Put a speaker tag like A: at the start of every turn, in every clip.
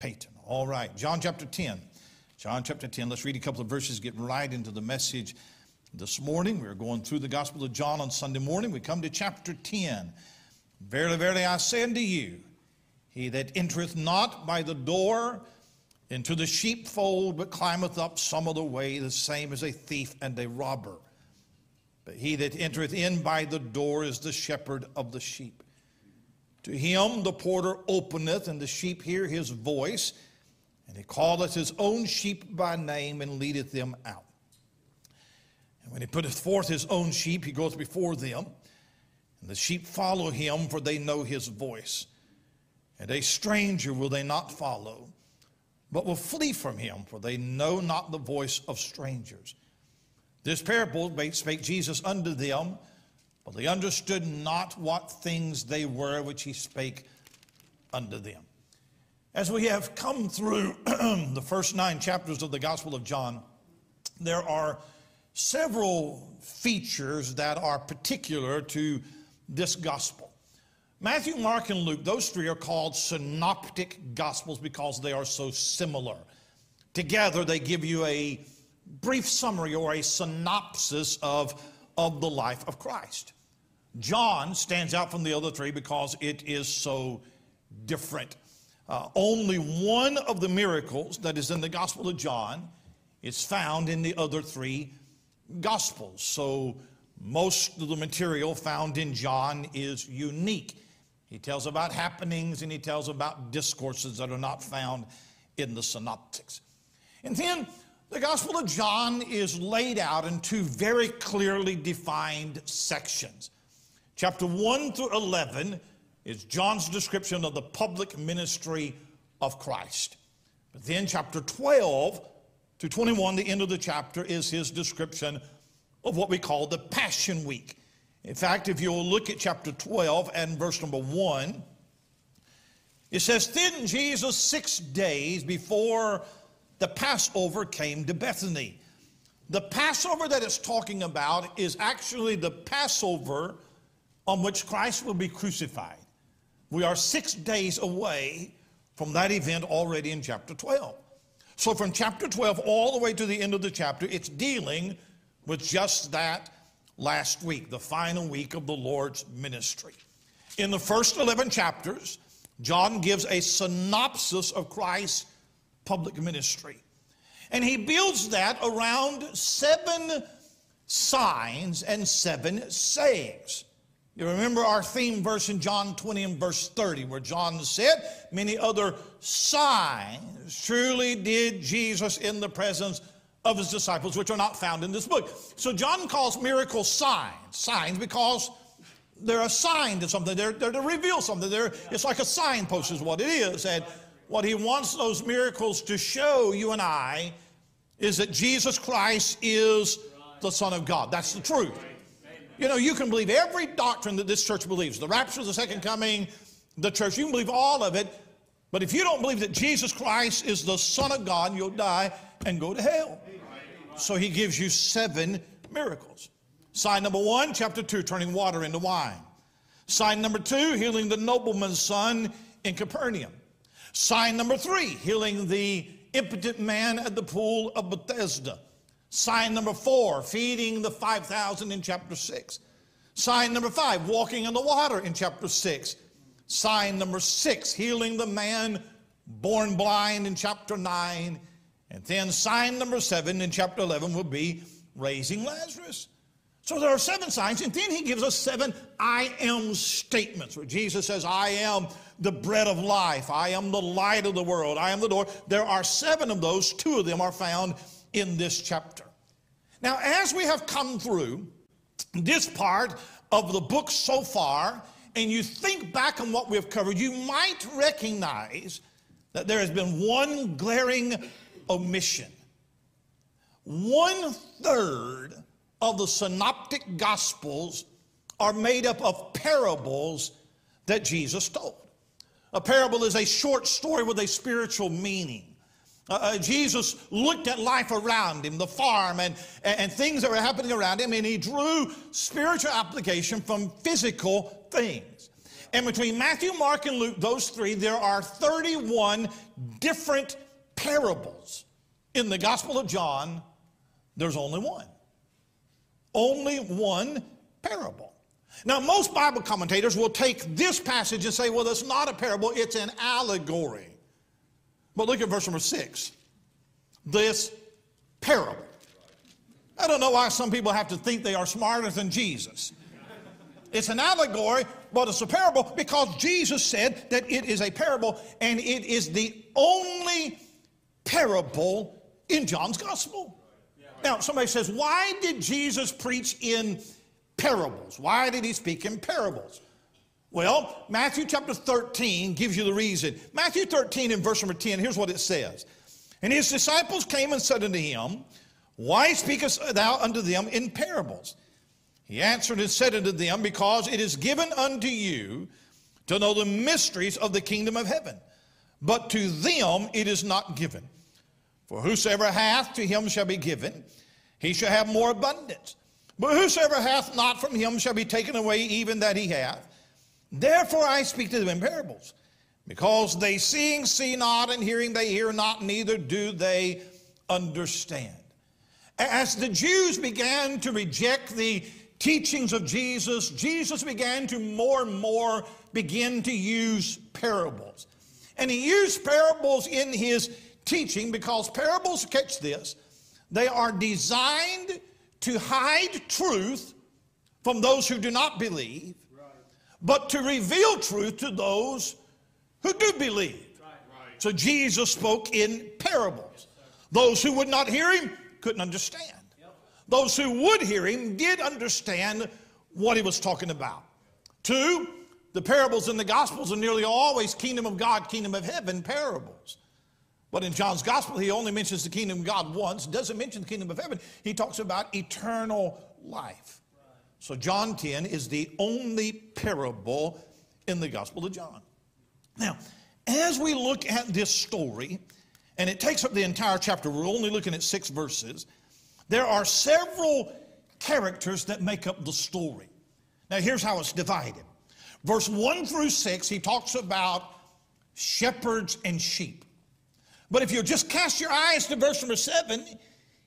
A: Peyton. All right, John chapter 10. John chapter 10. Let's read a couple of verses, get right into the message this morning. We're going through the Gospel of John on Sunday morning. We come to chapter 10. Verily, verily, I say unto you, he that entereth not by the door into the sheepfold, but climbeth up some other way, the same as a thief and a robber. But he that entereth in by the door is the shepherd of the sheep. To him the porter openeth, and the sheep hear his voice, and he calleth his own sheep by name and leadeth them out. And when he putteth forth his own sheep, he goeth before them, and the sheep follow him, for they know his voice. And a stranger will they not follow, but will flee from him, for they know not the voice of strangers. This parable spake Jesus unto them but they understood not what things they were which he spake unto them. As we have come through the first nine chapters of the Gospel of John, there are several features that are particular to this gospel. Matthew, Mark, and Luke, those three are called synoptic gospels because they are so similar. Together, they give you a brief summary or a synopsis of, of the life of Christ. John stands out from the other three because it is so different. Uh, only one of the miracles that is in the Gospel of John is found in the other three Gospels. So most of the material found in John is unique. He tells about happenings and he tells about discourses that are not found in the synoptics. And then the Gospel of John is laid out in two very clearly defined sections. Chapter 1 through 11 is John's description of the public ministry of Christ. But then, chapter 12 to 21, the end of the chapter, is his description of what we call the Passion Week. In fact, if you'll look at chapter 12 and verse number 1, it says, Then Jesus, six days before the Passover, came to Bethany. The Passover that it's talking about is actually the Passover on which Christ will be crucified. We are six days away from that event already in chapter 12. So, from chapter 12 all the way to the end of the chapter, it's dealing with just that last week, the final week of the Lord's ministry. In the first 11 chapters, John gives a synopsis of Christ's public ministry. And he builds that around seven signs and seven sayings. You remember our theme verse in John 20 and verse 30, where John said, Many other signs truly did Jesus in the presence of his disciples, which are not found in this book. So John calls miracles signs, signs because they're a sign to something, they're, they're to reveal something. They're, it's like a signpost, is what it is. And what he wants those miracles to show you and I is that Jesus Christ is the Son of God. That's the truth. You know, you can believe every doctrine that this church believes the rapture, the second coming, the church. You can believe all of it. But if you don't believe that Jesus Christ is the Son of God, you'll die and go to hell. So he gives you seven miracles. Sign number one, chapter two, turning water into wine. Sign number two, healing the nobleman's son in Capernaum. Sign number three, healing the impotent man at the pool of Bethesda. Sign number four, feeding the 5,000 in chapter 6. Sign number five, walking on the water in chapter 6. Sign number six, healing the man born blind in chapter 9. And then sign number seven in chapter 11 will be raising Lazarus. So there are seven signs, and then he gives us seven I am statements where Jesus says, I am the bread of life, I am the light of the world, I am the door. There are seven of those, two of them are found in this chapter. Now, as we have come through this part of the book so far, and you think back on what we've covered, you might recognize that there has been one glaring omission. One third of the synoptic gospels are made up of parables that Jesus told. A parable is a short story with a spiritual meaning. Uh, uh, Jesus looked at life around him, the farm, and, and things that were happening around him, and he drew spiritual application from physical things. And between Matthew, Mark, and Luke, those three, there are 31 different parables. In the Gospel of John, there's only one. Only one parable. Now, most Bible commentators will take this passage and say, well, it's not a parable, it's an allegory. But look at verse number six. This parable. I don't know why some people have to think they are smarter than Jesus. It's an allegory, but it's a parable because Jesus said that it is a parable and it is the only parable in John's gospel. Now, somebody says, why did Jesus preach in parables? Why did he speak in parables? Well, Matthew chapter 13 gives you the reason. Matthew 13 in verse number 10, here's what it says. And his disciples came and said unto him, Why speakest thou unto them in parables? He answered and said unto them, Because it is given unto you to know the mysteries of the kingdom of heaven, but to them it is not given. For whosoever hath, to him shall be given, he shall have more abundance. But whosoever hath not from him shall be taken away even that he hath. Therefore I speak to them in parables, because they seeing see not, and hearing they hear not, neither do they understand. As the Jews began to reject the teachings of Jesus, Jesus began to more and more begin to use parables. And he used parables in his teaching because parables, catch this, they are designed to hide truth from those who do not believe, but to reveal truth to those who do believe. So Jesus spoke in parables. Those who would not hear him couldn't understand. Those who would hear him did understand what he was talking about. Two, the parables in the Gospels are nearly always kingdom of God, kingdom of heaven parables. But in John's Gospel, he only mentions the kingdom of God once, doesn't mention the kingdom of heaven. He talks about eternal life. So John 10 is the only parable in the Gospel of John. Now, as we look at this story, and it takes up the entire chapter, we're only looking at six verses. There are several characters that make up the story. Now, here's how it's divided. Verse 1 through 6, he talks about shepherds and sheep. But if you just cast your eyes to verse number 7,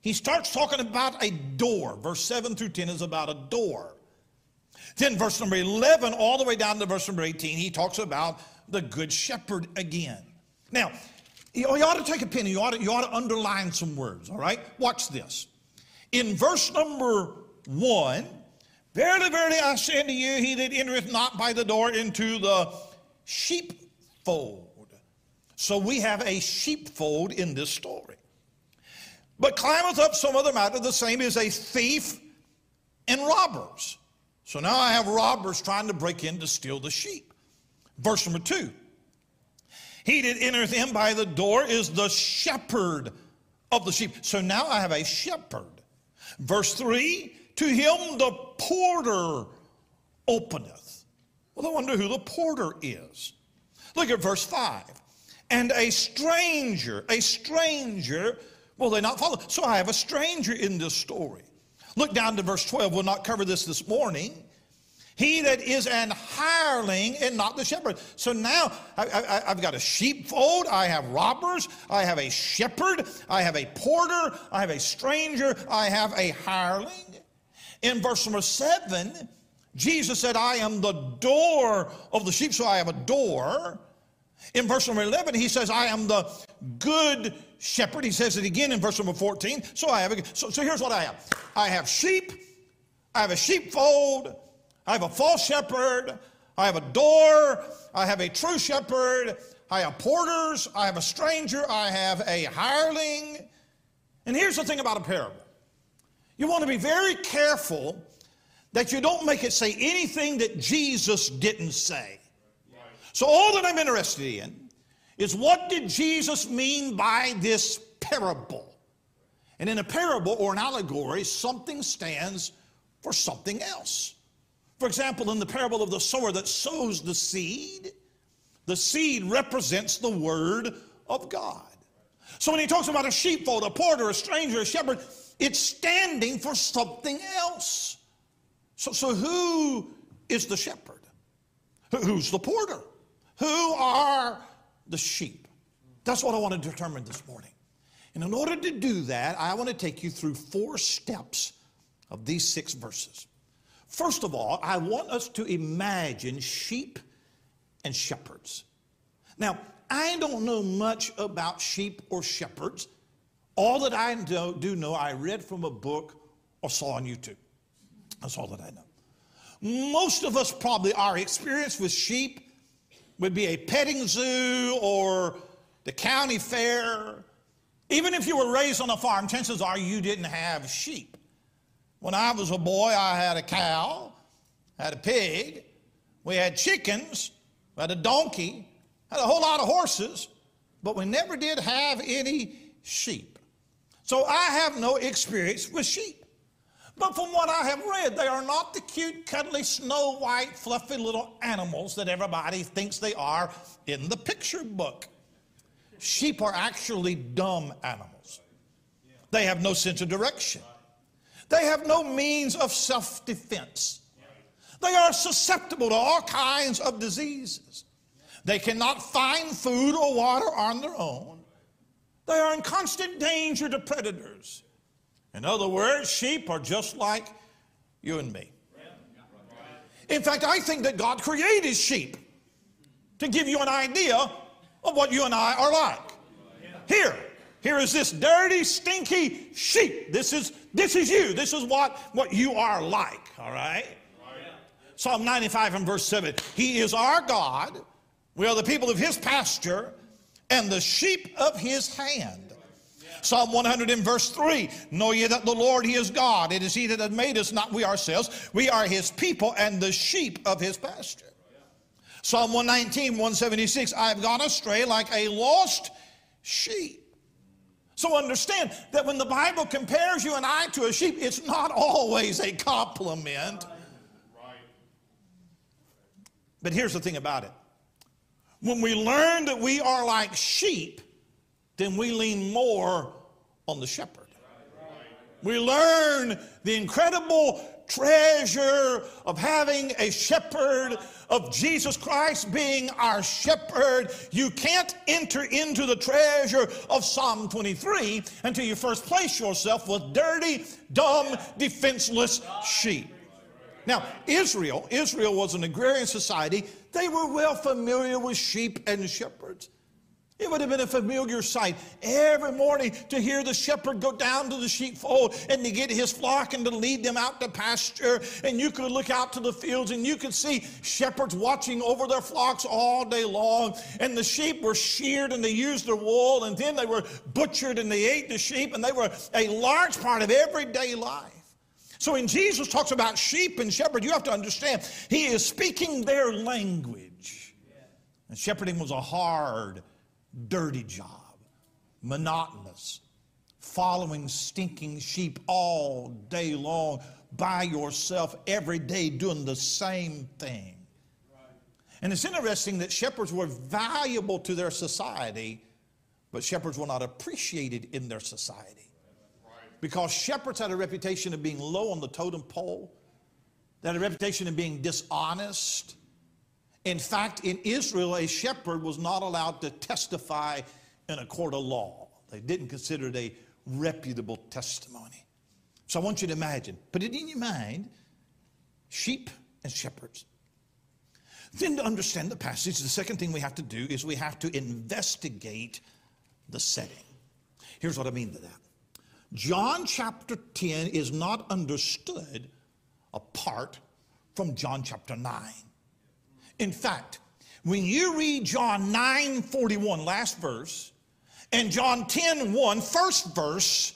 A: he starts talking about a door. Verse 7 through 10 is about a door. Then, verse number 11, all the way down to verse number 18, he talks about the good shepherd again. Now, you ought to take a pen, you ought to, you ought to underline some words, all right? Watch this. In verse number one, verily, verily, I say unto you, he that entereth not by the door into the sheepfold. So we have a sheepfold in this story. But climbeth up some other matter, the same as a thief and robbers. So now I have robbers trying to break in to steal the sheep. Verse number two. He that entereth in by the door is the shepherd of the sheep. So now I have a shepherd. Verse 3 To him the porter openeth. Well, I wonder who the porter is. Look at verse 5. And a stranger, a stranger, will they not follow? So I have a stranger in this story. Look down to verse 12. We'll not cover this this morning. He that is an hireling and not the shepherd. So now I, have got a sheepfold, I have robbers, I have a shepherd, I have a porter, I have a stranger, I have a hireling. In verse number seven, Jesus said, I am the door of the sheep, so I have a door. In verse number 11, he says, I am the good shepherd. He says it again in verse number 14. So I have a, so, so here's what I have. I have sheep, I have a sheepfold, I have a false shepherd. I have a door. I have a true shepherd. I have porters. I have a stranger. I have a hireling. And here's the thing about a parable you want to be very careful that you don't make it say anything that Jesus didn't say. So, all that I'm interested in is what did Jesus mean by this parable? And in a parable or an allegory, something stands for something else. For example, in the parable of the sower that sows the seed, the seed represents the word of God. So when he talks about a sheepfold, a porter, a stranger, a shepherd, it's standing for something else. So, so who is the shepherd? Who's the porter? Who are the sheep? That's what I want to determine this morning. And in order to do that, I want to take you through four steps of these six verses. First of all, I want us to imagine sheep and shepherds. Now, I don't know much about sheep or shepherds. All that I do know, I read from a book or saw on YouTube. That's all that I know. Most of us probably, our experience with sheep would be a petting zoo or the county fair. Even if you were raised on a farm, chances are you didn't have sheep. When I was a boy, I had a cow, had a pig, we had chickens, we had a donkey, had a whole lot of horses, but we never did have any sheep. So I have no experience with sheep. But from what I have read, they are not the cute, cuddly, snow white, fluffy little animals that everybody thinks they are in the picture book. Sheep are actually dumb animals. They have no sense of direction. They have no means of self defense. They are susceptible to all kinds of diseases. They cannot find food or water on their own. They are in constant danger to predators. In other words, sheep are just like you and me. In fact, I think that God created sheep to give you an idea of what you and I are like. Here, here is this dirty, stinky sheep. This is this is you. This is what, what you are like, all right? Psalm 95 and verse 7. He is our God. We are the people of his pasture and the sheep of his hand. Psalm 100 and verse 3 Know ye that the Lord, He is God. It is He that hath made us, not we ourselves. We are His people and the sheep of His pasture. Psalm 119, 176 I have gone astray like a lost sheep. So understand that when the Bible compares you and I to a sheep, it's not always a compliment. But here's the thing about it when we learn that we are like sheep, then we lean more on the shepherd. We learn the incredible treasure of having a shepherd, of Jesus Christ being our shepherd. You can't enter into the treasure of Psalm 23 until you first place yourself with dirty, dumb, defenseless sheep. Now, Israel, Israel was an agrarian society. They were well familiar with sheep and shepherds. It would have been a familiar sight every morning to hear the shepherd go down to the sheepfold and to get his flock and to lead them out to pasture. And you could look out to the fields and you could see shepherds watching over their flocks all day long. And the sheep were sheared and they used their wool, and then they were butchered and they ate the sheep, and they were a large part of everyday life. So when Jesus talks about sheep and shepherd, you have to understand he is speaking their language. And shepherding was a hard, dirty job, monotonous, following stinking sheep all day long by yourself every day doing the same thing. And it's interesting that shepherds were valuable to their society, but shepherds were not appreciated in their society. Because shepherds had a reputation of being low on the totem pole, they had a reputation of being dishonest, in fact, in Israel, a shepherd was not allowed to testify in a court of law. They didn't consider it a reputable testimony. So I want you to imagine, put it in your mind, sheep and shepherds. Then to understand the passage, the second thing we have to do is we have to investigate the setting. Here's what I mean by that. John chapter 10 is not understood apart from John chapter 9. In fact, when you read John 9 41, last verse, and John 10 1, first verse,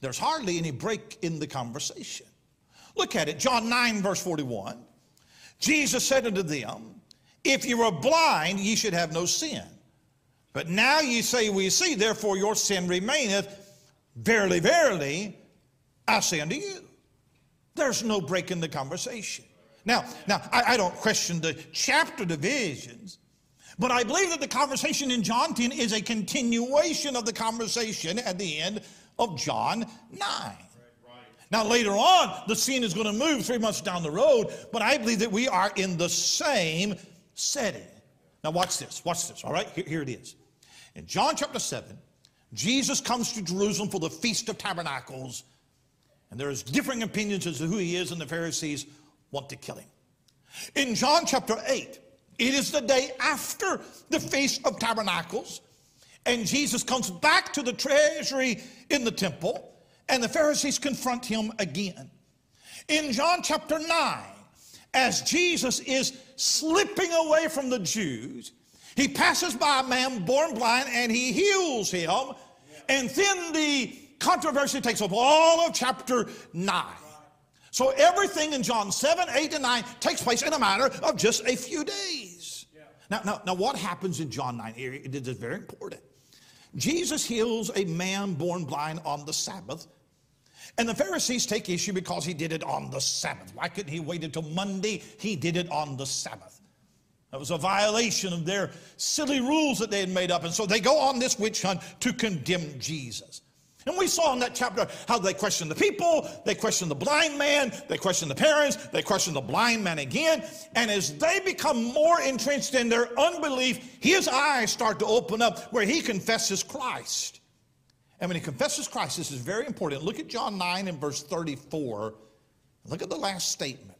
A: there's hardly any break in the conversation. Look at it, John 9, verse 41. Jesus said unto them, If you were blind, ye should have no sin. But now ye say, We see, therefore your sin remaineth. Verily, verily, I say unto you. There's no break in the conversation. Now, now I, I don't question the chapter divisions, but I believe that the conversation in John 10 is a continuation of the conversation at the end of John 9. Now, later on, the scene is going to move three months down the road, but I believe that we are in the same setting. Now, watch this. Watch this. All right, here, here it is. In John chapter 7, Jesus comes to Jerusalem for the Feast of Tabernacles, and there's differing opinions as to who he is, and the Pharisees want to kill him. In John chapter 8, it is the day after the Feast of Tabernacles, and Jesus comes back to the treasury in the temple, and the Pharisees confront him again. In John chapter 9, as Jesus is slipping away from the Jews, he passes by a man born blind and he heals him. And then the controversy takes up all of chapter 9. So everything in John 7, 8, and 9 takes place in a matter of just a few days. Now, now, now what happens in John 9? It is very important. Jesus heals a man born blind on the Sabbath. And the Pharisees take issue because he did it on the Sabbath. Why couldn't he wait until Monday? He did it on the Sabbath. That was a violation of their silly rules that they had made up. And so they go on this witch hunt to condemn Jesus. And we saw in that chapter how they questioned the people, they questioned the blind man, they questioned the parents, they questioned the blind man again. And as they become more entrenched in their unbelief, his eyes start to open up where he confesses Christ. And when he confesses Christ, this is very important. Look at John 9 and verse 34. Look at the last statement.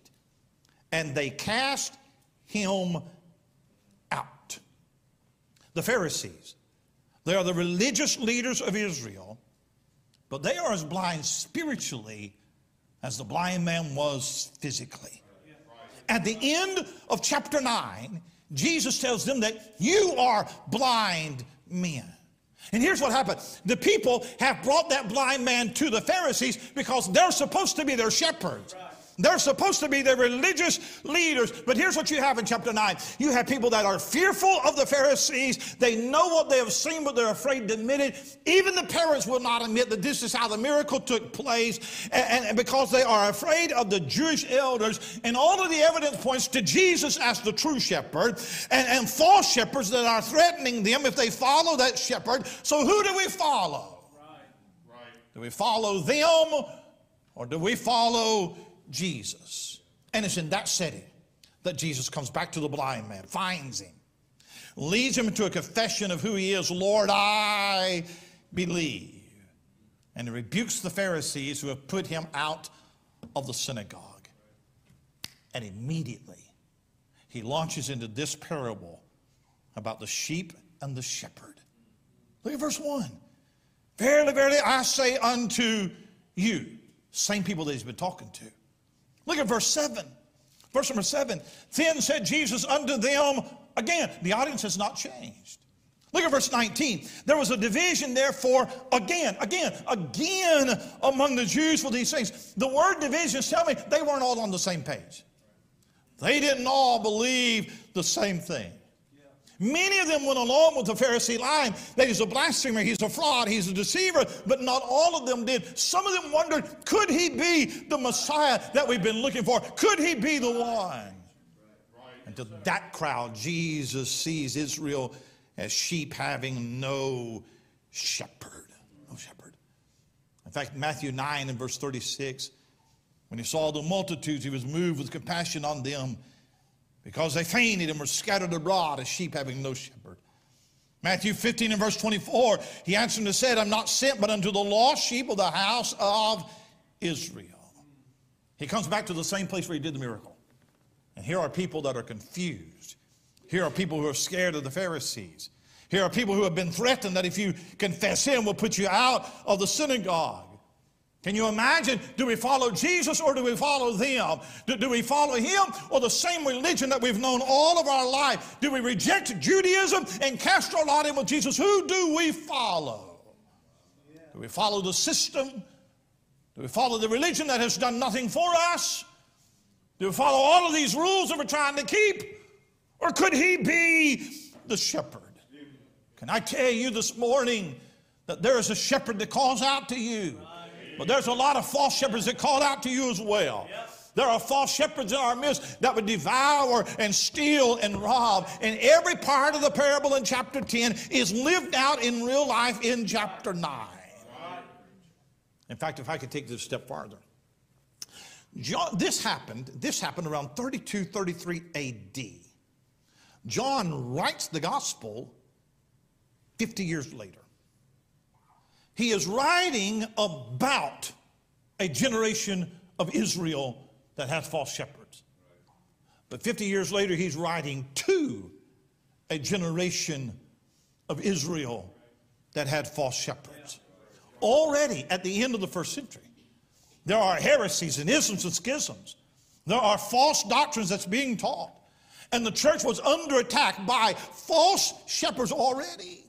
A: And they cast him out. The Pharisees, they are the religious leaders of Israel but they are as blind spiritually as the blind man was physically. At the end of chapter 9, Jesus tells them that you are blind men. And here's what happened the people have brought that blind man to the Pharisees because they're supposed to be their shepherds. They're supposed to be the religious leaders. But here's what you have in chapter 9. You have people that are fearful of the Pharisees. They know what they have seen, but they're afraid to admit it. Even the parents will not admit that this is how the miracle took place. And, and because they are afraid of the Jewish elders. And all of the evidence points to Jesus as the true shepherd and, and false shepherds that are threatening them if they follow that shepherd. So who do we follow? Right. Right. Do we follow them or do we follow Jesus. And it's in that setting that Jesus comes back to the blind man, finds him, leads him into a confession of who he is Lord, I believe. And he rebukes the Pharisees who have put him out of the synagogue. And immediately he launches into this parable about the sheep and the shepherd. Look at verse 1. Verily, verily, I say unto you, same people that he's been talking to. Look at verse 7. Verse number 7. Then said Jesus unto them, again, the audience has not changed. Look at verse 19. There was a division, therefore, again, again, again among the Jews for these things. The word divisions tell me they weren't all on the same page. They didn't all believe the same thing. Many of them went along with the Pharisee line that he's a blasphemer, he's a fraud, he's a deceiver, but not all of them did. Some of them wondered, could he be the Messiah that we've been looking for? Could he be the one? And to that crowd, Jesus sees Israel as sheep having no shepherd. No shepherd. In fact, Matthew 9 and verse 36, when he saw the multitudes, he was moved with compassion on them because they fainted and were scattered abroad as sheep having no shepherd. Matthew 15 and verse 24, he answered and said, I'm not sent but unto the lost sheep of the house of Israel. He comes back to the same place where he did the miracle. And here are people that are confused. Here are people who are scared of the Pharisees. Here are people who have been threatened that if you confess him, we'll put you out of the synagogue. Can you imagine? Do we follow Jesus or do we follow them? Do, do, we follow him or the same religion that we've known all of our life? Do we reject Judaism and cast our lot in with Jesus? Who do we follow? Do we follow the system? Do we follow the religion that has done nothing for us? Do we follow all of these rules that we're trying to keep? Or could he be the shepherd? Can I tell you this morning that there is a shepherd that calls out to you? But there's a lot of false shepherds that call out to you as well. There are false shepherds in our midst that would devour and steal and rob. And every part of the parable in chapter 10 is lived out in real life in chapter 9. In fact, if I could take this a step farther. John, this happened, this happened around 32, 33 AD. John writes the gospel 50 years later. He is writing about a generation of Israel that has false shepherds. But 50 years later, he's writing to a generation of Israel that had false shepherds. Already at the end of the first century, there are heresies and isms and schisms. There are false doctrines that's being taught. And the church was under attack by false shepherds already.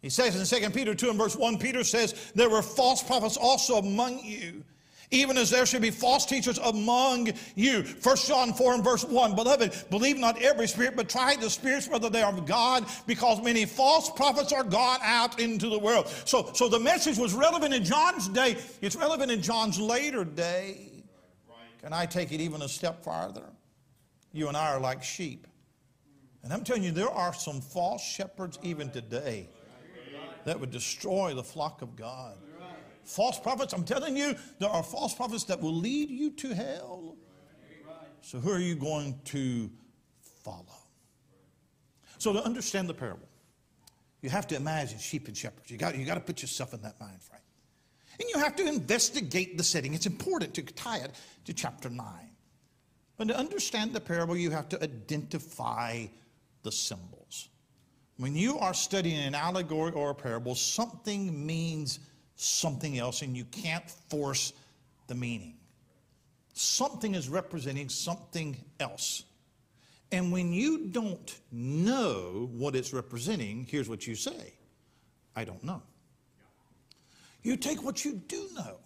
A: He says in 2 Peter 2 and verse 1, Peter says, There were false prophets also among you, even as there should be false teachers among you. 1 John 4 and verse 1, Beloved, believe not every spirit, but try the spirits whether they are of God, because many false prophets are gone out into the world. So, so the message was relevant in John's day. It's relevant in John's later day. Can I take it even a step farther? You and I are like sheep. And I'm telling you, there are some false shepherds even today that would destroy the flock of God. False prophets, I'm telling you, there are false prophets that will lead you to hell. So, who are you going to follow? So, to understand the parable, you have to imagine sheep and shepherds. You got, you got to put yourself in that mind frame. And you have to investigate the setting. It's important to tie it to chapter 9. But to understand the parable, you have to identify the symbols. When you are studying an allegory or a parable, something means something else, and you can't force the meaning. Something is representing something else. And when you don't know what it's representing, here's what you say I don't know. You take what you do know.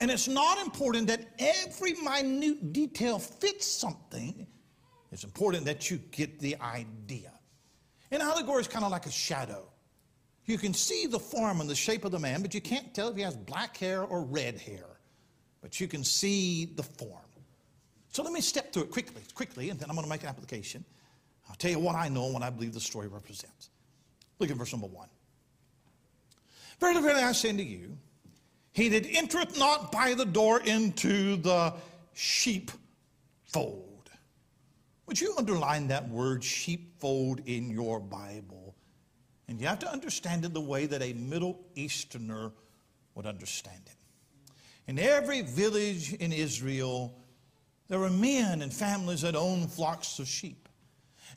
A: And it's not important that every minute detail fits something. It's important that you get the idea. An allegory is kind of like a shadow. You can see the form and the shape of the man, but you can't tell if he has black hair or red hair. But you can see the form. So let me step through it quickly, quickly, and then I'm going to make an application. I'll tell you what I know and what I believe the story represents. Look at verse number one. Verily, verily, I say unto you, he that entereth not by the door into the sheepfold. Would you underline that word sheepfold in your Bible? And you have to understand it the way that a Middle Easterner would understand it. In every village in Israel, there were men and families that owned flocks of sheep.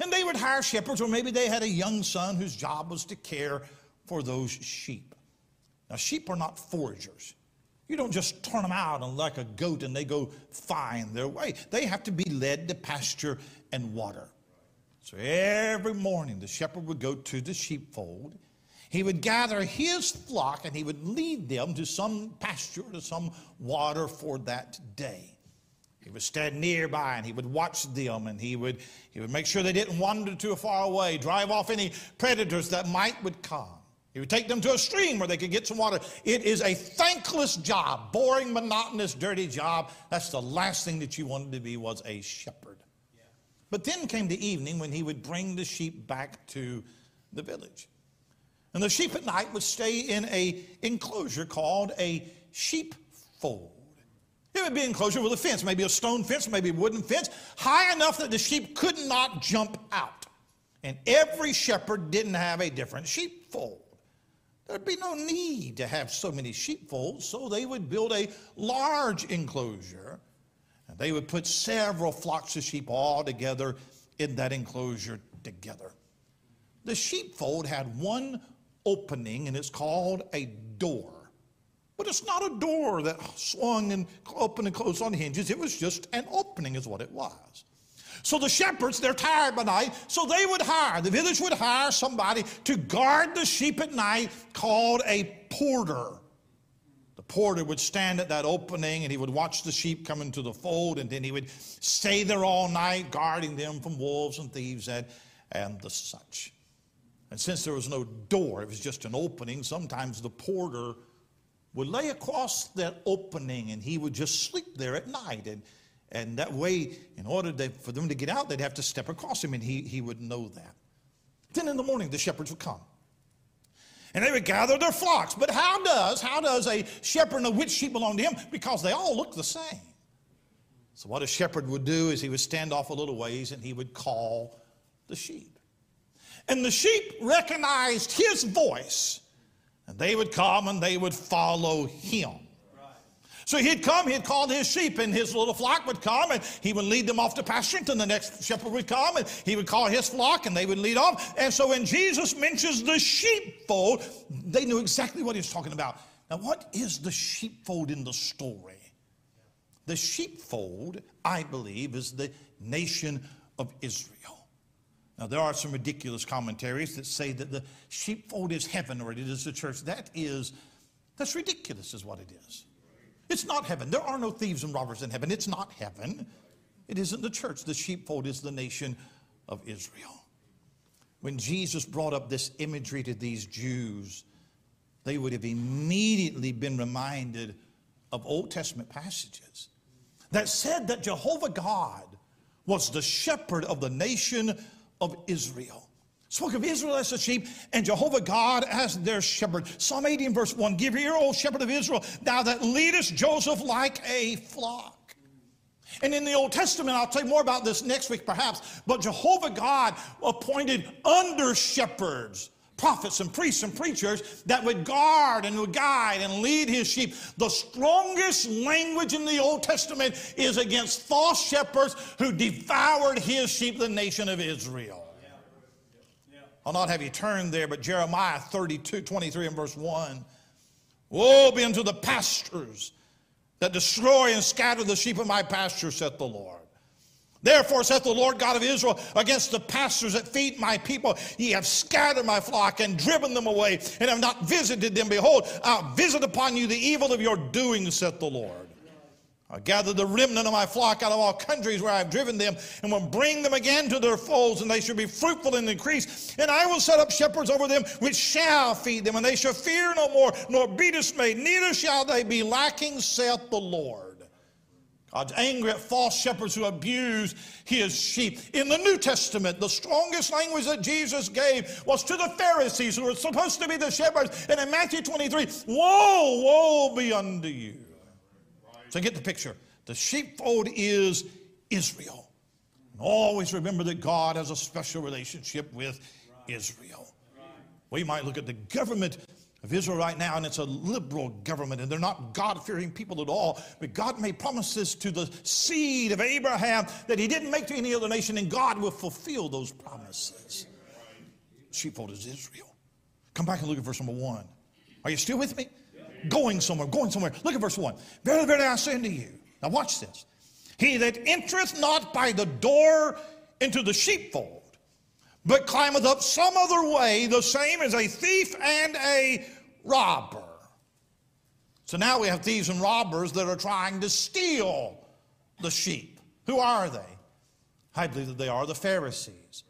A: And they would hire shepherds, or maybe they had a young son whose job was to care for those sheep. Now, sheep are not foragers. You don't just turn them out and like a goat and they go find their way. They have to be led to pasture and water. So every morning the shepherd would go to the sheepfold. He would gather his flock and he would lead them to some pasture, to some water for that day. He would stand nearby and he would watch them and he would, he would make sure they didn't wander too far away, drive off any predators that might would come. He would take them to a stream where they could get some water. It is a thankless job, boring, monotonous, dirty job. That's the last thing that you wanted to be was a shepherd. Yeah. But then came the evening when he would bring the sheep back to the village. And the sheep at night would stay in a enclosure called a sheepfold. It would be an enclosure with a fence, maybe a stone fence, maybe a wooden fence, high enough that the sheep could not jump out. And every shepherd didn't have a different sheepfold. There'd be no need to have so many sheepfolds, so they would build a large enclosure. And they would put several flocks of sheep all together in that enclosure together. The sheepfold had one opening, and it's called a door. But it's not a door that swung and opened and closed on hinges. It was just an opening, is what it was. So the shepherds, they're tired by night, so they would hire, the village would hire somebody to guard the sheep at night called a porter. The porter would stand at that opening and he would watch the sheep come into the fold and then he would stay there all night guarding them from wolves and thieves and, and the such. And since there was no door, it was just an opening, sometimes the porter would lay across that opening and he would just sleep there at night. And and that way, in order to, for them to get out, they'd have to step across him, and he, he would know that. Then in the morning, the shepherds would come. And they would gather their flocks. But how does, how does a shepherd know which sheep belong to him? Because they all look the same. So what a shepherd would do is he would stand off a little ways and he would call the sheep. And the sheep recognized his voice, and they would come and they would follow him. So he'd come, he'd call his sheep, and his little flock would come, and he would lead them off to pasture. And the next shepherd would come, and he would call his flock, and they would lead off. And so when Jesus mentions the sheepfold, they knew exactly what he was talking about. Now, what is the sheepfold in the story? The sheepfold, I believe, is the nation of Israel. Now, there are some ridiculous commentaries that say that the sheepfold is heaven or it is the church. That is, that's ridiculous, is what it is. It's not heaven. There are no thieves and robbers in heaven. It's not heaven. It isn't the church. The sheepfold is the nation of Israel. When Jesus brought up this imagery to these Jews, they would have immediately been reminded of Old Testament passages that said that Jehovah God was the shepherd of the nation of Israel. Spoke of Israel as a sheep and Jehovah God as their shepherd. Psalm 18, verse 1 Give ear, O shepherd of Israel, thou that leadest Joseph like a flock. And in the Old Testament, I'll tell you more about this next week perhaps, but Jehovah God appointed under shepherds, prophets and priests and preachers that would guard and would guide and lead his sheep. The strongest language in the Old Testament is against false shepherds who devoured his sheep, the nation of Israel. I'll not have you turn there, but Jeremiah 32, 23 and verse 1. Woe be unto the pastors that destroy and scatter the sheep of my pasture, saith the Lord. Therefore, saith the Lord God of Israel, against the pastors that feed my people, ye have scattered my flock and driven them away, and have not visited them. Behold, I'll visit upon you the evil of your doing, saith the Lord. I gather the remnant of my flock out of all countries where I have driven them, and will bring them again to their folds, and they shall be fruitful and increase. And I will set up shepherds over them, which shall feed them, and they shall fear no more, nor be dismayed, neither shall they be lacking, saith the Lord. God's angry at false shepherds who abuse his sheep. In the New Testament, the strongest language that Jesus gave was to the Pharisees who were supposed to be the shepherds. And in Matthew 23, woe, woe be unto you. So get the picture. The sheepfold is Israel. And always remember that God has a special relationship with Israel. We might look at the government of Israel right now, and it's a liberal government, and they're not God fearing people at all. But God made promises to the seed of Abraham that he didn't make to any other nation, and God will fulfill those promises. Sheepfold is Israel. Come back and look at verse number one. Are you still with me? Going somewhere, going somewhere. Look at verse 1. Verily, verily, I say unto you. Now watch this. He that entereth not by the door into the sheepfold, but climbeth up some other way, the same as a thief and a robber. So now we have thieves and robbers that are trying to steal the sheep. Who are they? I believe that they are the Pharisees,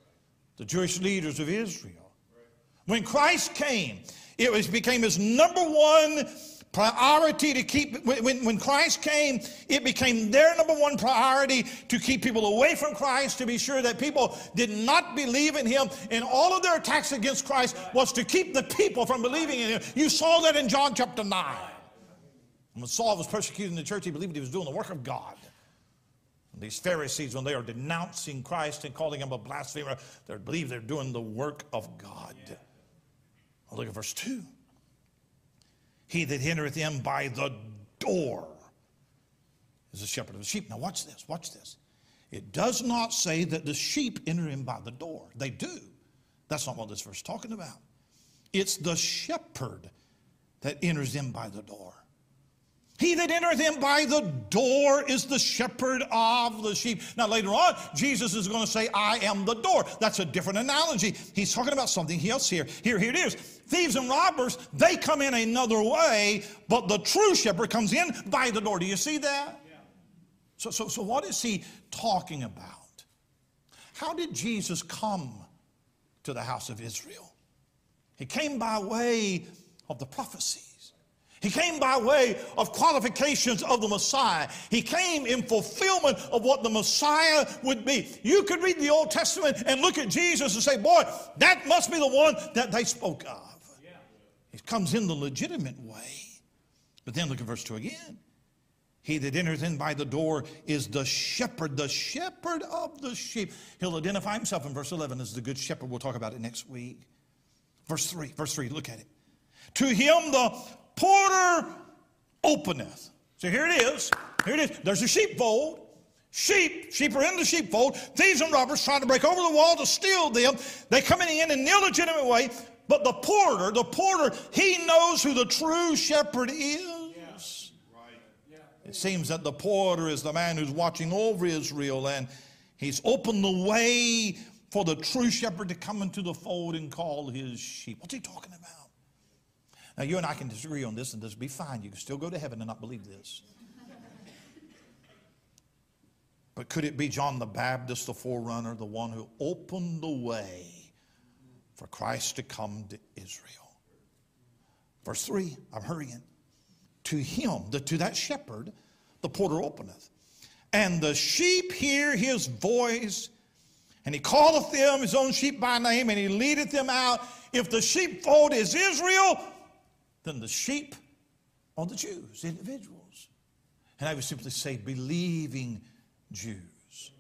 A: the Jewish leaders of Israel. When Christ came, it was, became his number one priority to keep, when, when Christ came, it became their number one priority to keep people away from Christ, to be sure that people did not believe in him. And all of their attacks against Christ was to keep the people from believing in him. You saw that in John chapter 9. When Saul was persecuting the church, he believed he was doing the work of God. And these Pharisees, when they are denouncing Christ and calling him a blasphemer, they believe they're doing the work of God. Well, look at verse 2. He that entereth in by the door is a shepherd of the sheep. Now, watch this, watch this. It does not say that the sheep enter in by the door. They do. That's not what this verse is talking about. It's the shepherd that enters in by the door. He that entereth in by the door is the shepherd of the sheep. Now, later on, Jesus is going to say, I am the door. That's a different analogy. He's talking about something else here. Here, here it is. Thieves and robbers, they come in another way, but the true shepherd comes in by the door. Do you see that? Yeah. So, so, so, what is he talking about? How did Jesus come to the house of Israel? He came by way of the prophecy. He came by way of qualifications of the Messiah. He came in fulfillment of what the Messiah would be. You could read the Old Testament and look at Jesus and say, boy, that must be the one that they spoke of. He comes in the legitimate way. But then look at verse 2 again. He that enters in by the door is the shepherd, the shepherd of the sheep. He'll identify himself in verse 11 as the good shepherd. We'll talk about it next week. Verse 3, verse 3, look at it. To him the porter openeth. So here it is. Here it is. There's a sheepfold. Sheep, sheep are in the sheepfold. Thieves and robbers trying to break over the wall to steal them. They come in in an illegitimate way. But the porter, the porter, he knows who the true shepherd is. Right. Yeah. It seems that the porter is the man who's watching over Israel and he's opened the way for the true shepherd to come into the fold and call his sheep. What's he talking about? Now, you and I can disagree on this, and this will be fine. You can still go to heaven and not believe this. But could it be John the Baptist, the forerunner, the one who opened the way for Christ to come to Israel? Verse 3, I'm hurrying to him, the, to that shepherd, the porter openeth. And the sheep hear his voice, and he calleth them his own sheep by name, and he leadeth them out. If the sheepfold is Israel, then the sheep or the Jews, individuals. And I would simply say believing Jews.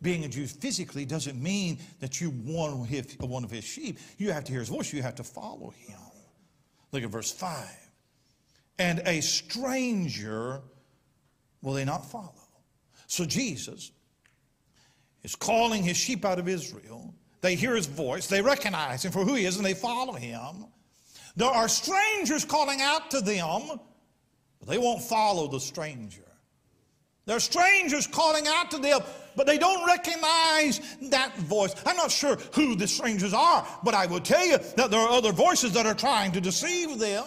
A: Being a Jew physically doesn't mean that you one one of his sheep. You have to hear his voice, you have to follow him. Look at verse 5 and a stranger will they not follow. So Jesus is calling his sheep out of Israel. They hear his voice, they recognize him for who he is, and they follow him. There are strangers calling out to them, but they won't follow the stranger. There are strangers calling out to them, but they don't recognize that voice. I'm not sure who the strangers are, but I will tell you that there are other voices that are trying to deceive them.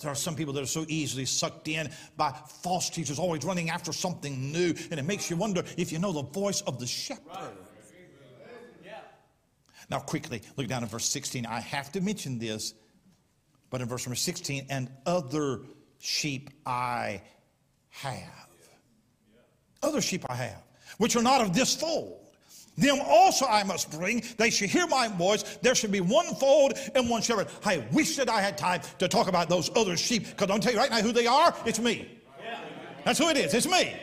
A: There are some people that are so easily sucked in by false teachers, always running after something new, and it makes you wonder if you know the voice of the shepherd. Right. Now, quickly, look down at verse 16. I have to mention this, but in verse number 16, and other sheep I have. Other sheep I have, which are not of this fold. Them also I must bring. They should hear my voice. There should be one fold and one shepherd. I wish that I had time to talk about those other sheep because I'll tell you right now who they are. It's me. That's who it is. It's me.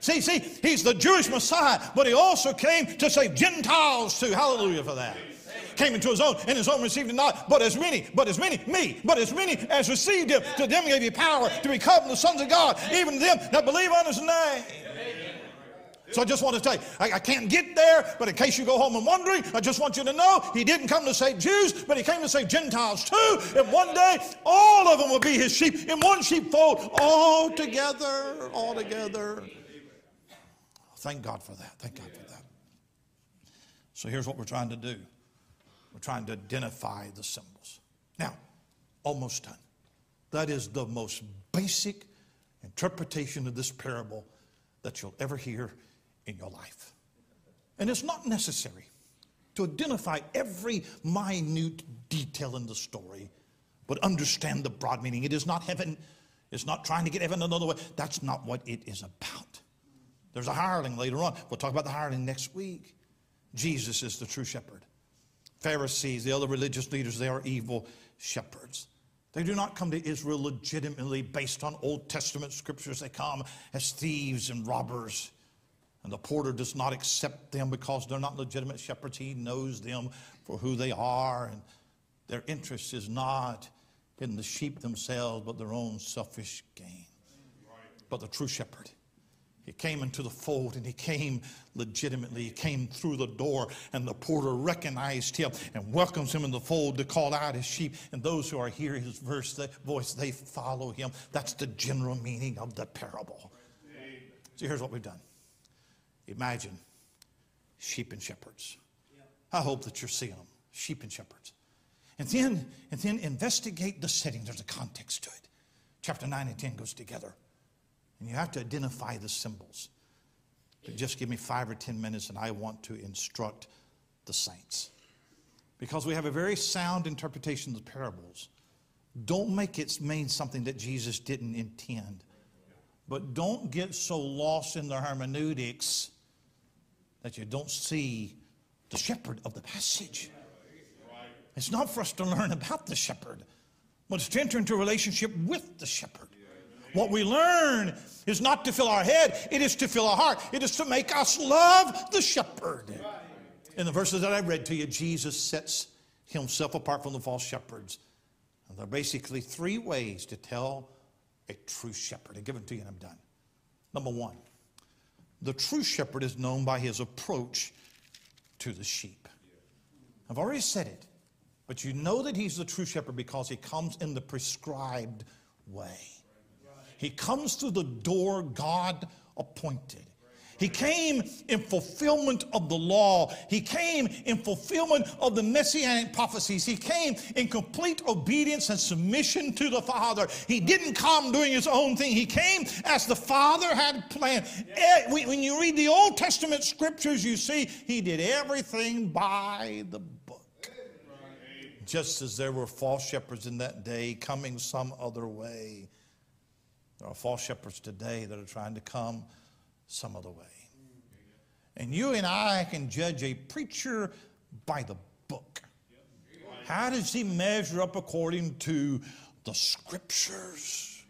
A: See, see, he's the Jewish Messiah, but he also came to save Gentiles too. Hallelujah for that. Came into his own, and his own received him not. But as many, but as many, me, but as many as received him, to them gave you power to become the sons of God, even them that believe on his name. So I just want to tell you, I, I, can't get there, but in case you go home and wondering, I just want you to know he didn't come to save Jews, but he came to save Gentiles too. And one day, all of them will be his sheep in one sheepfold, all together, all together. Thank God for that. Thank God for that. So here's what we're trying to do we're trying to identify the symbols. Now, almost done. That is the most basic interpretation of this parable that you'll ever hear in your life. And it's not necessary to identify every minute detail in the story, but understand the broad meaning. It is not heaven, it's not trying to get heaven another way. That's not what it is about. There's a hireling later on. We'll talk about the hireling next week. Jesus is the true shepherd. Pharisees, the other religious leaders, they are evil shepherds. They do not come to Israel legitimately based on Old Testament scriptures. They come as thieves and robbers. And the porter does not accept them because they're not legitimate shepherds. He knows them for who they are, and their interest is not in the sheep themselves, but their own selfish gain. But the true shepherd, he came into the fold and he came legitimately. He came through the door, and the porter recognized him and welcomes him in the fold to call out his sheep. And those who are hear his verse, the voice, they follow him. That's the general meaning of the parable. So here's what we've done. Imagine sheep and shepherds. I hope that you're seeing them, sheep and shepherds. And then, and then investigate the setting. There's a context to it. Chapter 9 and 10 goes together. And you have to identify the symbols. But just give me five or 10 minutes and I want to instruct the saints. Because we have a very sound interpretation of the parables. Don't make it mean something that Jesus didn't intend. But don't get so lost in the hermeneutics that you don't see the shepherd of the passage. It's not for us to learn about the shepherd, but it's to enter into a relationship with the shepherd. What we learn is not to fill our head, it is to fill our heart. It is to make us love the shepherd. In the verses that I read to you, Jesus sets himself apart from the false shepherds. And there are basically three ways to tell a true shepherd. I give it to you and I'm done. Number one, the true shepherd is known by his approach to the sheep. I've already said it, but you know that he's the true shepherd because he comes in the prescribed way. He comes through the door God appointed. He came in fulfillment of the law. He came in fulfillment of the messianic prophecies. He came in complete obedience and submission to the Father. He didn't come doing his own thing. He came as the Father had planned. Eh, when you read the Old Testament scriptures, you see he did everything by the book. Just as there were false shepherds in that day coming some other way, there are false shepherds today that are trying to come some other way. And you and I can judge a preacher by the book. How does he measure up according to the scriptures?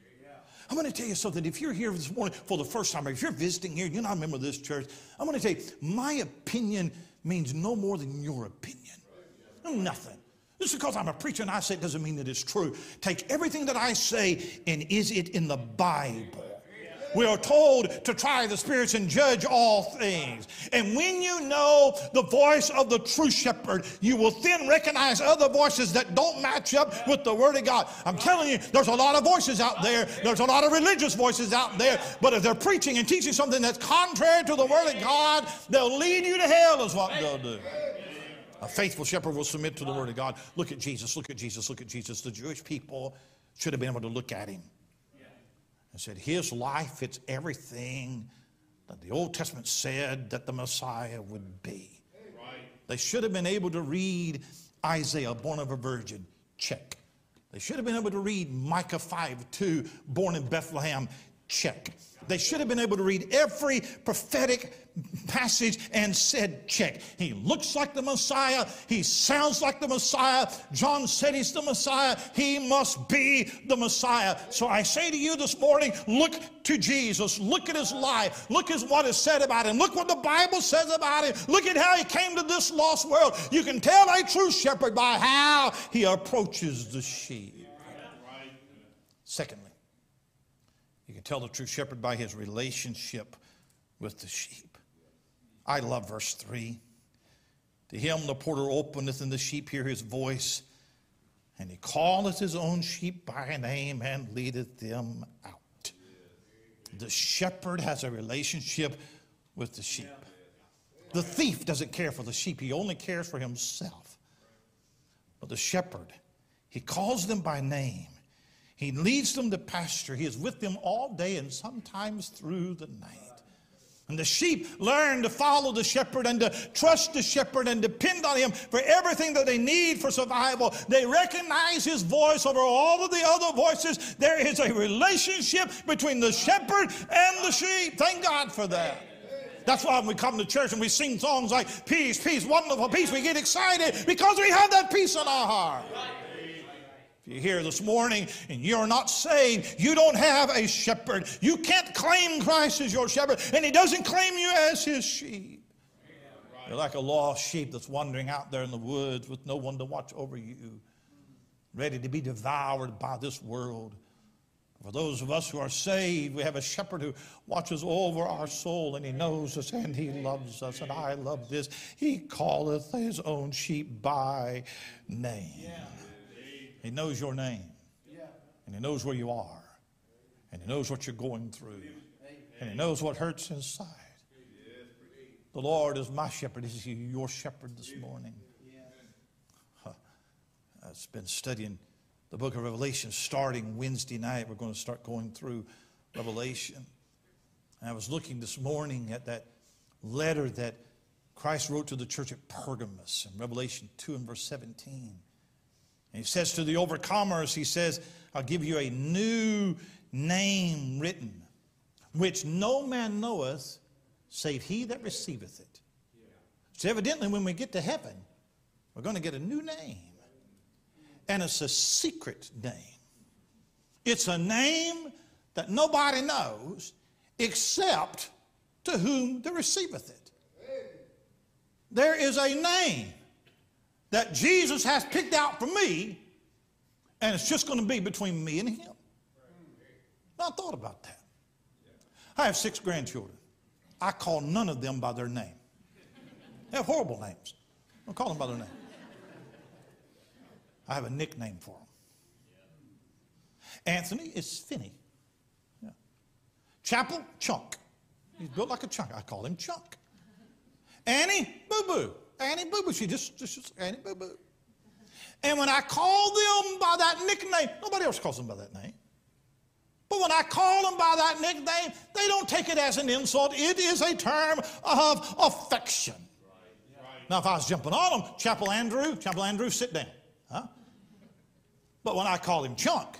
A: I'm going to tell you something. If you're here this morning for the first time, or if you're visiting here, you're not a member of this church, I'm going to tell you, my opinion means no more than your opinion. Nothing. Just because I'm a preacher and I say it doesn't mean that it's true. Take everything that I say and is it in the Bible? We are told to try the spirits and judge all things. And when you know the voice of the true shepherd, you will then recognize other voices that don't match up with the word of God. I'm telling you, there's a lot of voices out there. There's a lot of religious voices out there. But if they're preaching and teaching something that's contrary to the word of God, they'll lead you to hell, is what they'll do. A faithful shepherd will submit to the word of God. Look at Jesus, look at Jesus, look at Jesus. The Jewish people should have been able to look at him and said, His life fits everything that the Old Testament said that the Messiah would be. They should have been able to read Isaiah, born of a virgin, check. They should have been able to read Micah 5 2, born in Bethlehem, check. They should have been able to read every prophetic passage and said, check. He looks like the Messiah. He sounds like the Messiah. John said he's the Messiah. He must be the Messiah. So I say to you this morning, look to Jesus. Look at his life. Look at what is said about him. Look what the Bible says about him. Look at how he came to this lost world. You can tell a true shepherd by how he approaches the sheep. Secondly, you can tell the true shepherd by his relationship with the sheep. I love verse 3. To him the porter openeth, and the sheep hear his voice, and he calleth his own sheep by name and leadeth them out. The shepherd has a relationship with the sheep. The thief doesn't care for the sheep, he only cares for himself. But the shepherd, he calls them by name he leads them to pasture. He is with them all day and sometimes through the night. And the sheep learn to follow the shepherd and to trust the shepherd and depend on him for everything that they need for survival. They recognize his voice over all of the other voices. There is a relationship between the shepherd and the sheep. Thank God for that. That's why when we come to church and we sing songs like peace, peace, wonderful peace, we get excited because we have that peace in our heart. If you're here this morning and you're not saved, you don't have a shepherd. You can't claim Christ as your shepherd, and he doesn't claim you as his sheep. You're like a lost sheep that's wandering out there in the woods with no one to watch over you, ready to be devoured by this world. For those of us who are saved, we have a shepherd who watches over our soul and he knows us and he loves us. And I love this. He calleth his own sheep by name. Yeah. He knows your name. And He knows where you are. And He knows what you're going through. And He knows what hurts inside. The Lord is my shepherd. Is He your shepherd this morning? I've been studying the book of Revelation starting Wednesday night. We're going to start going through Revelation. And I was looking this morning at that letter that Christ wrote to the church at Pergamos in Revelation 2 and verse 17. And he says to the overcomers, he says, I'll give you a new name written, which no man knoweth save he that receiveth it. So evidently, when we get to heaven, we're going to get a new name. And it's a secret name. It's a name that nobody knows except to whom they receiveth it. There is a name that Jesus has picked out for me, and it's just going to be between me and him. I thought about that. I have six grandchildren. I call none of them by their name. They have horrible names. I don't call them by their name. I have a nickname for them. Anthony is Finney. Yeah. Chapel, Chunk. He's built like a chunk. I call him Chunk. Annie, Boo Boo. Annie Boo Boo. She just, just, just Annie Boo Boo. And when I call them by that nickname, nobody else calls them by that name. But when I call them by that nickname, they don't take it as an insult. It is a term of affection. Now, if I was jumping on them, Chapel Andrew, Chapel Andrew, sit down. Huh? But when I call him Chunk,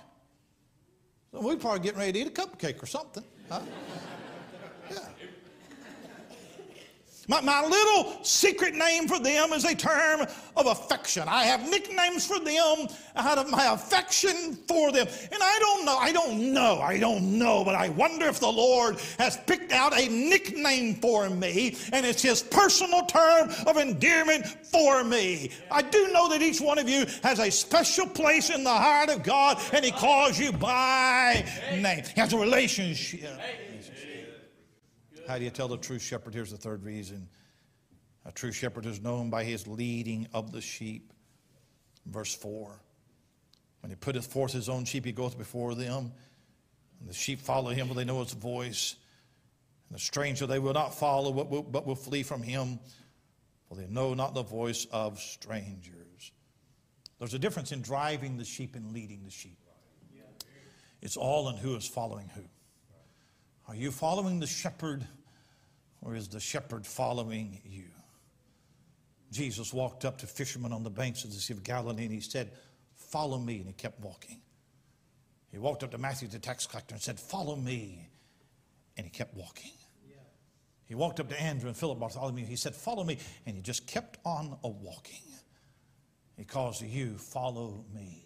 A: so we're probably getting ready to eat a cupcake or something. Huh? My, my little secret name for them is a term of affection. I have nicknames for them out of my affection for them. And I don't know, I don't know, I don't know, but I wonder if the Lord has picked out a nickname for me and it's his personal term of endearment for me. I do know that each one of you has a special place in the heart of God and he calls you by name. He has a relationship. How do you tell the true shepherd? Here's the third reason. A true shepherd is known by his leading of the sheep. Verse 4. When he putteth forth his own sheep, he goeth before them. And the sheep follow him, for they know his voice. And the stranger they will not follow, but will, but will flee from him, for they know not the voice of strangers. There's a difference in driving the sheep and leading the sheep. It's all in who is following who. Are you following the shepherd or is the shepherd following you? Jesus walked up to fishermen on the banks of the Sea of Galilee and he said, Follow me. And he kept walking. He walked up to Matthew, the tax collector, and said, Follow me. And he kept walking. He walked up to Andrew and Philip Bartholomew. He said, Follow me. And he just kept on a walking. He calls to you, Follow me.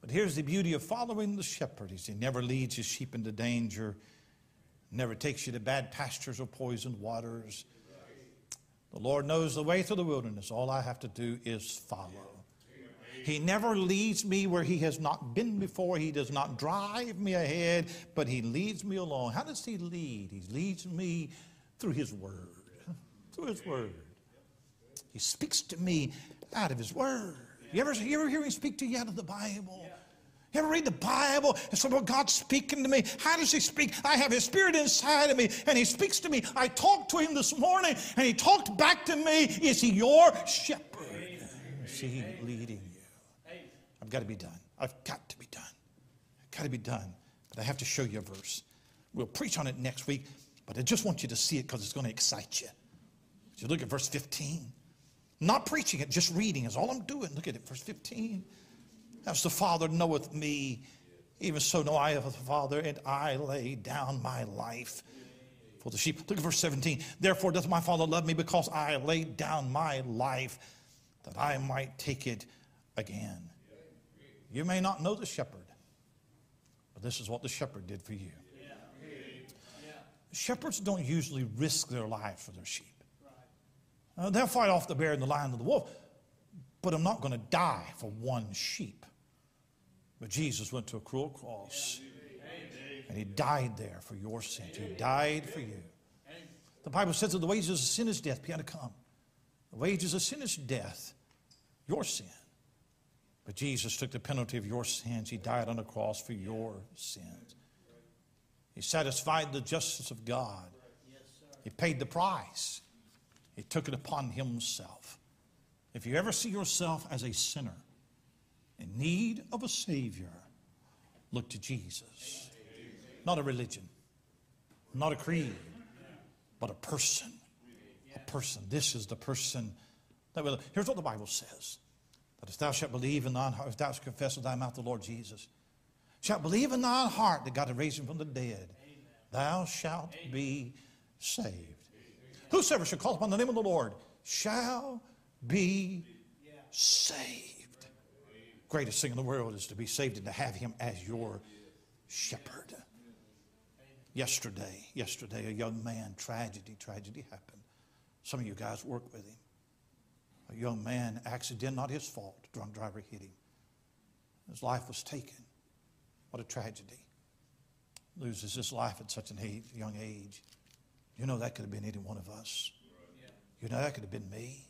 A: But here's the beauty of following the shepherd. He never leads his sheep into danger never takes you to bad pastures or poisoned waters. The Lord knows the way through the wilderness. All I have to do is follow. He never leads me where he has not been before. He does not drive me ahead, but he leads me along. How does he lead? He leads me through his word. Through his word. He speaks to me out of his word. You ever, you ever hear him speak to you out of the Bible? You ever read the Bible and say, Well, God's speaking to me? How does He speak? I have His Spirit inside of me and He speaks to me. I talked to Him this morning and He talked back to me. Is He your shepherd? Is He leading you? I've got to be done. I've got to be done. I've got to be done. But I have to show you a verse. We'll preach on it next week, but I just want you to see it because it's going to excite you. you look at verse 15. not preaching it, just reading is all I'm doing. Look at it, verse 15. As the Father knoweth me, even so know I of the Father, and I lay down my life for the sheep. Look at verse 17. Therefore doth my Father love me, because I laid down my life that I might take it again. You may not know the shepherd, but this is what the shepherd did for you. Shepherds don't usually risk their lives for their sheep. Uh, they'll fight off the bear and the lion and the wolf, but I'm not going to die for one sheep. But Jesus went to a cruel cross and he died there for your sins. He died for you. The Bible says that the wages of sin is death. Piano come. The wages of sin is death, your sin. But Jesus took the penalty of your sins. He died on the cross for your sins. He satisfied the justice of God. He paid the price. He took it upon himself. If you ever see yourself as a sinner, in need of a Savior, look to Jesus. Not a religion, not a creed, but a person. A person. This is the person that will. Here's what the Bible says that if thou shalt believe in thine heart, if thou shalt confess with thy mouth the Lord Jesus, shalt believe in thine heart that God hath raised him from the dead, thou shalt be saved. Whosoever shall call upon the name of the Lord shall be saved greatest thing in the world is to be saved and to have him as your shepherd. Yesterday, yesterday, a young man, tragedy, tragedy happened. Some of you guys work with him. A young man, accident, not his fault, drunk driver hit him. His life was taken. What a tragedy. Loses his life at such a young age. You know that could have been any one of us. You know that could have been me.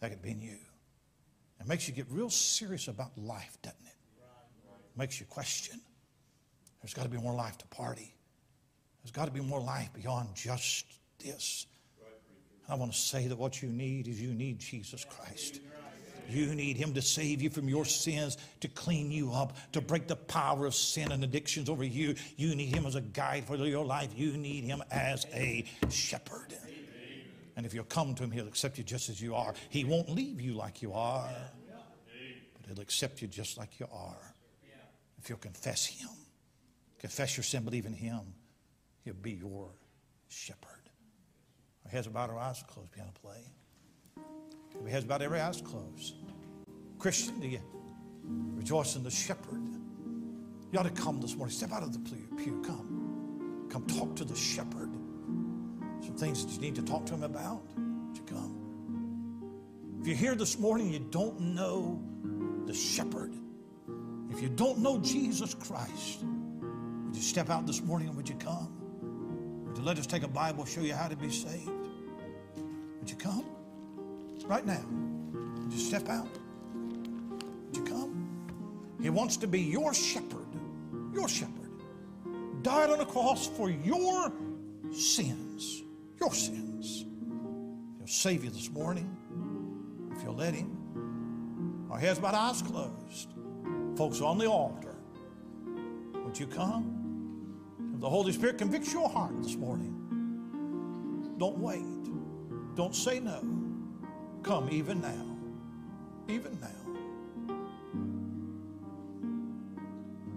A: That could have been you. It makes you get real serious about life, doesn't it? it Makes you question. There's got to be more life to party. There's got to be more life beyond just this. I want to say that what you need is you need Jesus Christ. You need Him to save you from your sins, to clean you up, to break the power of sin and addictions over you. You need Him as a guide for your life. You need Him as a shepherd. And if you'll come to Him, He'll accept you just as you are. He won't leave you like you are, but He'll accept you just like you are. If you'll confess Him, confess your sin, believe in Him, He'll be your shepherd. Our heads about our eyes closed, piano play. Our heads about every eyes closed. Christian, do you rejoice in the shepherd? You ought to come this morning. Step out of the pew. Come. Come talk to the shepherd. Some things that you need to talk to him about. Would you come? If you're here this morning, you don't know the shepherd. If you don't know Jesus Christ, would you step out this morning and would you come? Would you let us take a Bible, show you how to be saved? Would you come? Right now. Would you step out? Would you come? He wants to be your shepherd. Your shepherd. Died on a cross for your sins. Your sins. He'll save you this morning if you'll let Him. Our heads bowed, eyes closed. Folks on the altar. Would you come? If the Holy Spirit convicts your heart this morning, don't wait. Don't say no. Come even now. Even now.